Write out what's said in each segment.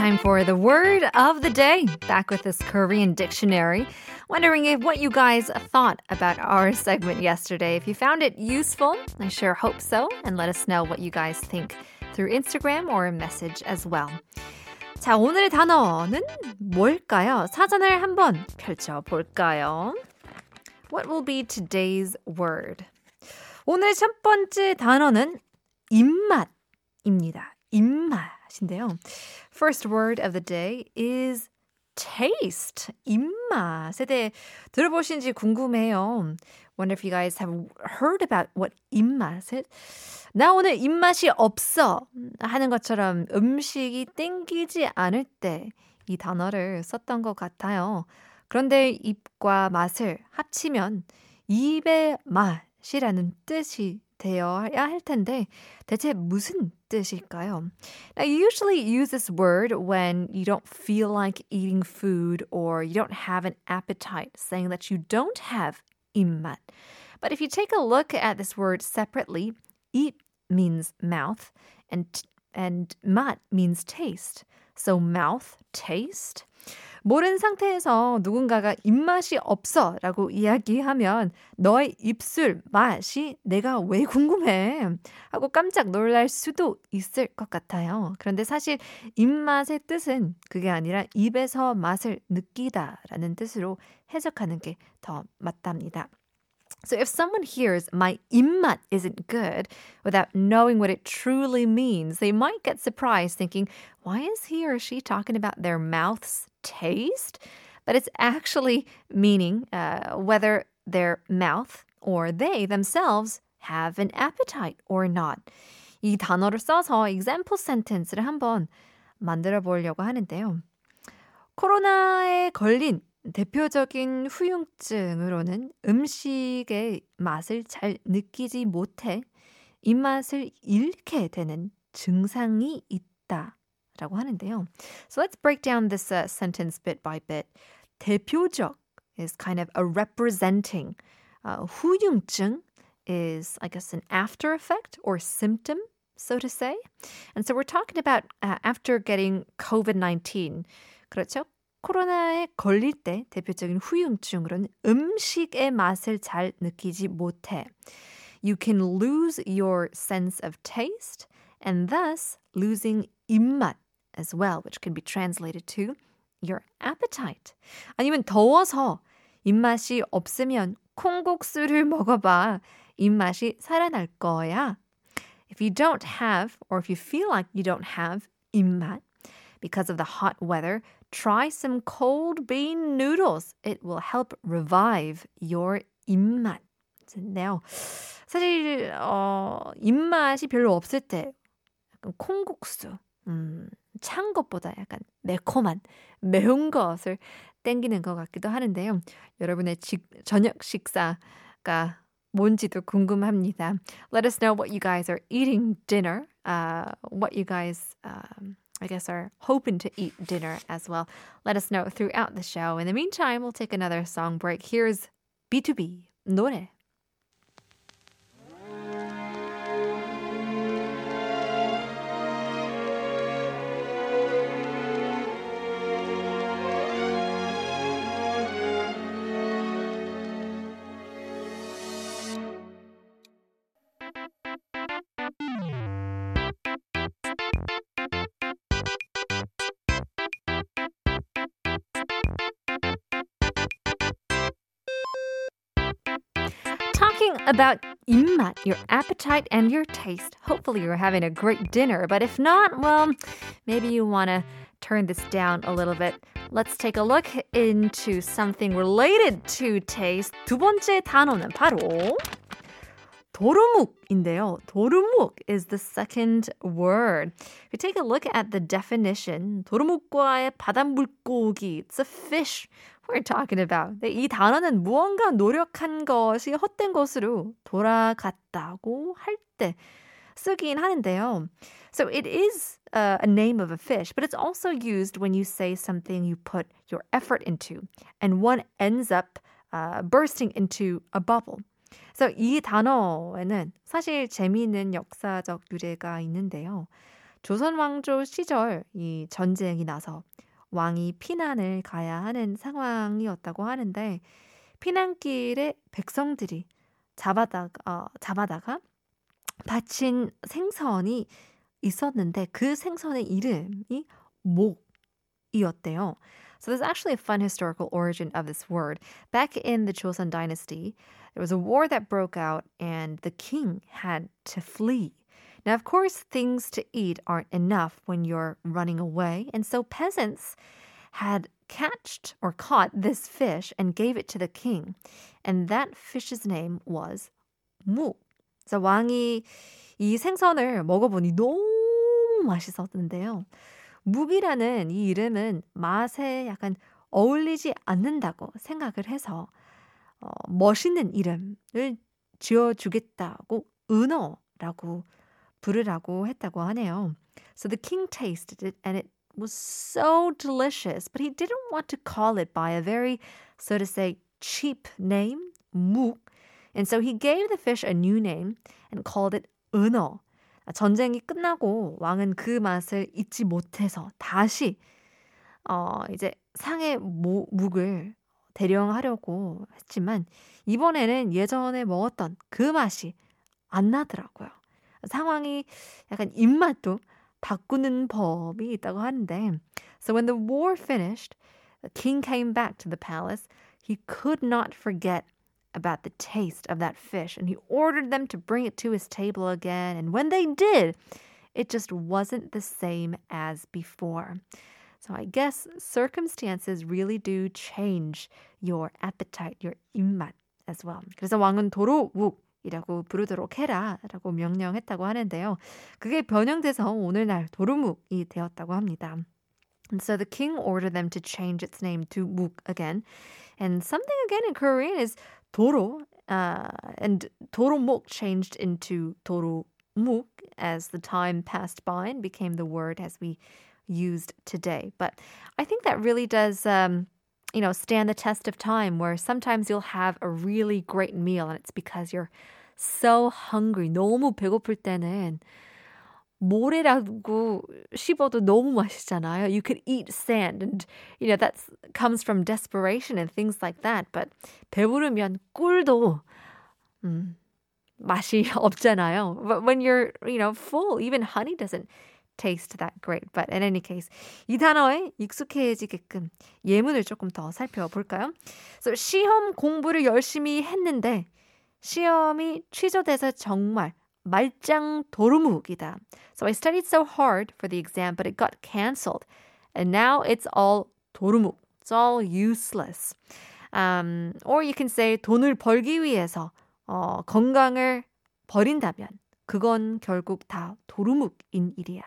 time for the word of the day. Back with this Korean dictionary. Wondering if what you guys thought about our segment yesterday. If you found it useful, I sure hope so. And let us know what you guys think through Instagram or a message as well. 자, 오늘의 단어는 뭘까요? 사전을 한번 펼쳐볼까요? What will be today's word? 오늘의 첫 번째 단어는 입맛입니다. 입맛 인데요. First word of the day is taste. 입맛에 대해 들어보신지 궁금해요. Wonder if you guys have heard about what 입맛 is. 나 오늘 입맛이 없어 하는 것처럼 음식이 땡기지 않을 때 이 단어를 썼던 것 같아요. 그런데 입과 맛을 합치면 입의 맛이라는 뜻이 되어야 할 텐데 대체 무슨 뜻일까요? Now, you usually use this word when you don't feel like eating food or you don't have an appetite, saying that you don't have 입맛. But if you take a look at this word separately, 입 means mouth and and 맛 means taste. So mouth, taste. 모른 상태에서 누군가가 입맛이 없어 라고 이야기하면 너의 입술 맛이 내가 왜 궁금해 하고 깜짝 놀랄 수도 있을 것 같아요. 그런데 사실 입맛의 뜻은 그게 아니라 입에서 맛을 느끼다 라는 뜻으로 해석하는 게 더 맞답니다. So if someone hears my 입맛 isn't good without knowing what it truly means, they might get surprised thinking, why is he or she talking about their mouth's taste? But it's actually meaning uh, whether their mouth or they themselves have an appetite or not. 이 단어를 써서 example sentence를 한번 만들어 보려고 하는데요. 코로나에 걸린 대표적인 후유증으로는 음식의 맛을 잘 느끼지 못해 입맛을 잃게 되는 증상이 있다 라고 하는데요. So let's break down this uh, sentence bit by bit. 대표적 is kind of a representing. Uh, 후유증 is, I guess, an after effect or symptom, so to say. And so we're talking about uh, after getting COVID-19. 그렇죠? 코로나에 걸릴 때 대표적인 후유증으로는 음식의 맛을 잘 느끼지 못해. You can lose your sense of taste and thus losing 입맛 as well, which can be translated to your appetite. 아니면 더워서 입맛이 없으면 콩국수를 먹어봐. 입맛이 살아날 거야. If you don't have, or if you feel like you don't have 입맛 because of the hot weather, try some cold bean noodles. It will help revive your 입맛. 인데요. 사실 어, 입맛이 별로 없을 때 약간 콩국수, 음, 찬 것보다 약간 매콤한 매운 것을 땡기는 것 같기도 하는데요. 여러분의 직, 저녁 식사가 뭔지도 궁금합니다. Let us know what you guys are eating dinner. Uh, what you guys um, I guess, are hoping to eat dinner as well. Let us know throughout the show. In the meantime, we'll take another song break. Here's B2B 노래. talking about 입맛, your appetite and your taste. Hopefully you're having a great dinner, but if not, well, maybe you want to turn this down a little bit. Let's take a look into something related to taste. 두 번째 단어는 바로 도루묵인데요. 도루묵 is the second word. If you take a look at the definition, 도루묵과의 바닷물고기, it's a fish we're talking about. 이 단어는 무언가 노력한 것이 헛된 것으로 돌아갔다고 할 때 쓰긴 하는데요. So it is uh, a name of a fish, but it's also used when you say something you put your effort into and one ends up uh, bursting into a bubble. So 이 단어에는 사실 재미있는 역사적 유래가 있는데요. 조선 왕조 시절 이 전쟁이 나서 왕이 피난을 가야 하는 상황이었다고 하는데 피난길에 백성들이 잡아다가 어, 잡아다가 바친 생선이 있었는데 그 생선의 이름이 목 이었대요. So there's actually a fun historical origin of this word. Back in the Joseon dynasty, there was a war that broke out and the king had to flee. Now, of course, things to eat aren't enough when you're running away, and so peasants had catched or caught this fish and gave it to the king. And that fish's name was 무. 그래서 왕이 이 생선을 먹어보니 너무 맛있었는데요. 묵이라는 이 이름은 맛에 약간 어울리지 않는다고 생각을 해서 어, 멋있는 이름을 지어주겠다고 은어라고 부르라고 했다고 하네요. So the king tasted it and it was so delicious, but he didn't want to call it by a very, so to say, cheap name, 묵. And so he gave the fish a new name and called it 은어. 전쟁이 끝나고 왕은 그 맛을 잊지 못해서 다시 어 이제 상의 모, 묵을 대령하려고 했지만 이번에는 예전에 먹었던 그 맛이 안 나더라고요. 상황이 약간 입맛도 바꾸는 법이 있다고 하는데 So when the war finished, the king came back to the palace. He could not forget about the taste of that fish and he ordered them to bring it to his table again. And when they did, it just wasn't the same as before. So I guess circumstances really do change your appetite, your 입맛 as well. 그래서 왕은 도로묵이라고 부르도록 해라라고 명령했다고 하는데요. 그게 변형돼서 오늘날 도루묵이 되었다고 합니다. And so the king ordered them to change its name to Muk again. And something again in Korean is 도로, uh, and 도로묵 changed into 도로묵 as the time passed by and became the word as we used today. But I think that really does, um, you know, stand the test of time where sometimes you'll have a really great meal and it's because you're so hungry. 너무 배고플 때는 모래라고 씹어도 너무 맛있잖아요. You could eat sand and you know that comes from desperation and things like that. But 배부르면 꿀도 음, 맛이 없잖아요. But when you're, you know, full, even honey doesn't taste that great. But in any case, 이 단어에 익숙해지게끔 예문을 조금 더 살펴볼까요? So, 시험 공부를 열심히 했는데 시험이 취소돼서 정말 말짱 도루묵이다. So I studied so hard for the exam, but it got cancelled. And now it's all 도루묵. It's all useless. Um, or you can say 돈을 벌기 위해서 어, 건강을 버린다면 그건 결국 다 도루묵인 일이야.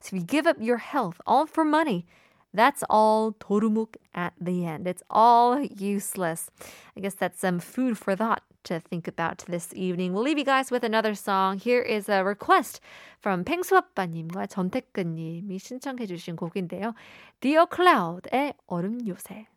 So if you give up your health all for money, that's all 도루묵 at the end. It's all useless. I guess that's some food for thought to think about this evening. We'll leave you guys with another song. Here is a request from 팽수아빠님과 전태근님이 신청해 주신 곡인데요. Dear Cloud의 얼음 요새.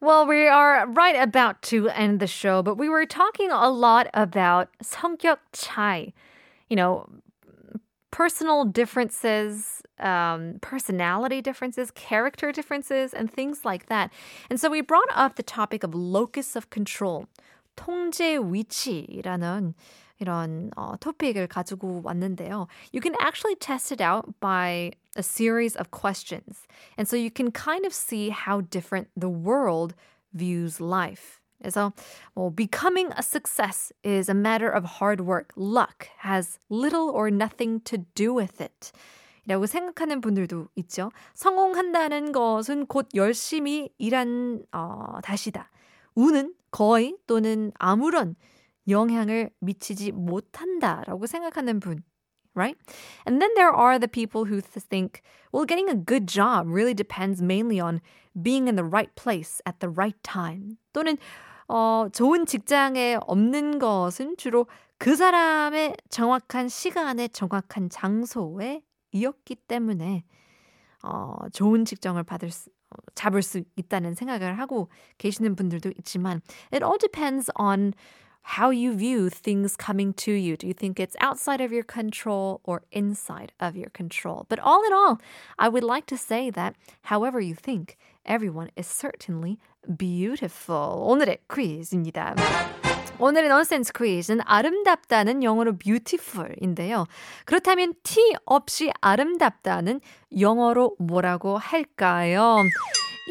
Well, we are right about to end the show, but we were talking a lot about 성격 차이. You know, personal differences, um, personality differences, character differences, and things like that. And so we brought up the topic of locus of control, 통제 위치라는 이런 어, 토픽을 가지고 왔는데요. You can actually test it out by a series of questions. And so you can kind of see how different the world views life. 그래서 well, becoming a success is a matter of hard work. Luck has little or nothing to do with it. 라고 생각하는 분들도 있죠. 성공한다는 것은 곧 열심히 일한 어, 다시다. 운은 거의 또는 아무런 영향을 미치지 못한다라고 생각하는 분. Right? And then there are the people who think, well, getting a good job really depends mainly on being in the right place at the right time. 또는 어, 좋은 직장에 없는 것은 주로 그 사람의 정확한 시간에 정확한 장소에 이었기 때문에 어, 좋은 직정을 받을 수, 잡을 수 있다는 생각을 하고 계시는 분들도 있지만 it all depends on how you view things coming to you. Do you think it's outside of your control or inside of your control? But all in all, I would like to say that however you think, everyone is certainly beautiful. 오늘의 퀴즈입니다. 오늘의 nonsense 퀴즈는 아름답다는 영어로 beautiful인데요. 그렇다면 T 없이 아름답다는 영어로 뭐라고 할까요?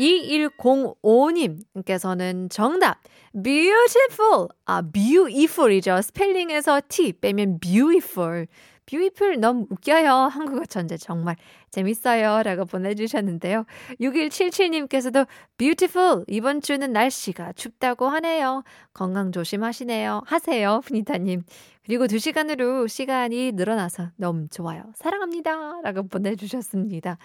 2105님께서는 정답 beautiful 아 beautiful이죠. 스펠링에서 T 빼면 beautiful beautiful 너무 웃겨요. 한국어 천재 정말 재밌어요. 라고 보내주셨는데요. 6177님께서도 beautiful 이번 주는 날씨가 춥다고 하네요. 건강 조심하시네요. 하세요. 푸니타님. 그리고 2시간으로 시간이 늘어나서 너무 좋아요. 사랑합니다. 라고 보내주셨습니다.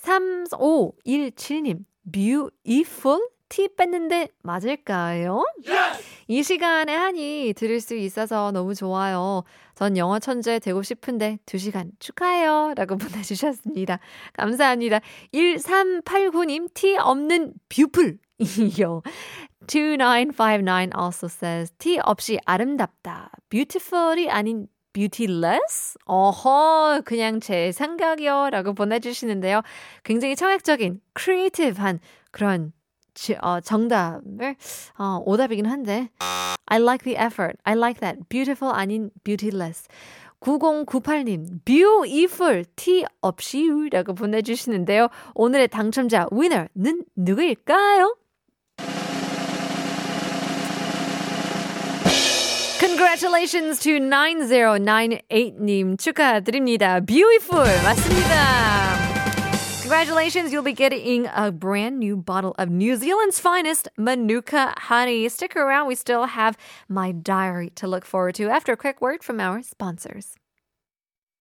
3517님. Beautiful 티 뺐는데 맞을까요? Yes! 이 시간에 한이 들을 수 있어서 너무 좋아요. 전 영어 천재 되고 싶은데 2시간 축하해요. 라고 보내주셨습니다. 감사합니다. 1389님, 티 없는 뷰풀. 이요. 2959 also says, 티 없이 아름답다. beautiful이 아닌 beautyless? 어허, 그냥 제 생각이요. 라고 보내주시는데요. 굉장히 청약적인, creative한 그런 어, 정답을 어, 오답이긴 한데 I like the effort. I like that. beautiful 아닌 beautyless. 9098님, beautiful, 티 없이 라고 보내주시는데요. 오늘의 당첨자 위너는 누구일까요? Congratulations to 9098님 축하드립니다. Beautiful 맞습니다. Congratulations, you'll be getting a brand new bottle of New Zealand's finest Manuka honey. Stick around, we still have my diary to look forward to after a quick word from our sponsors.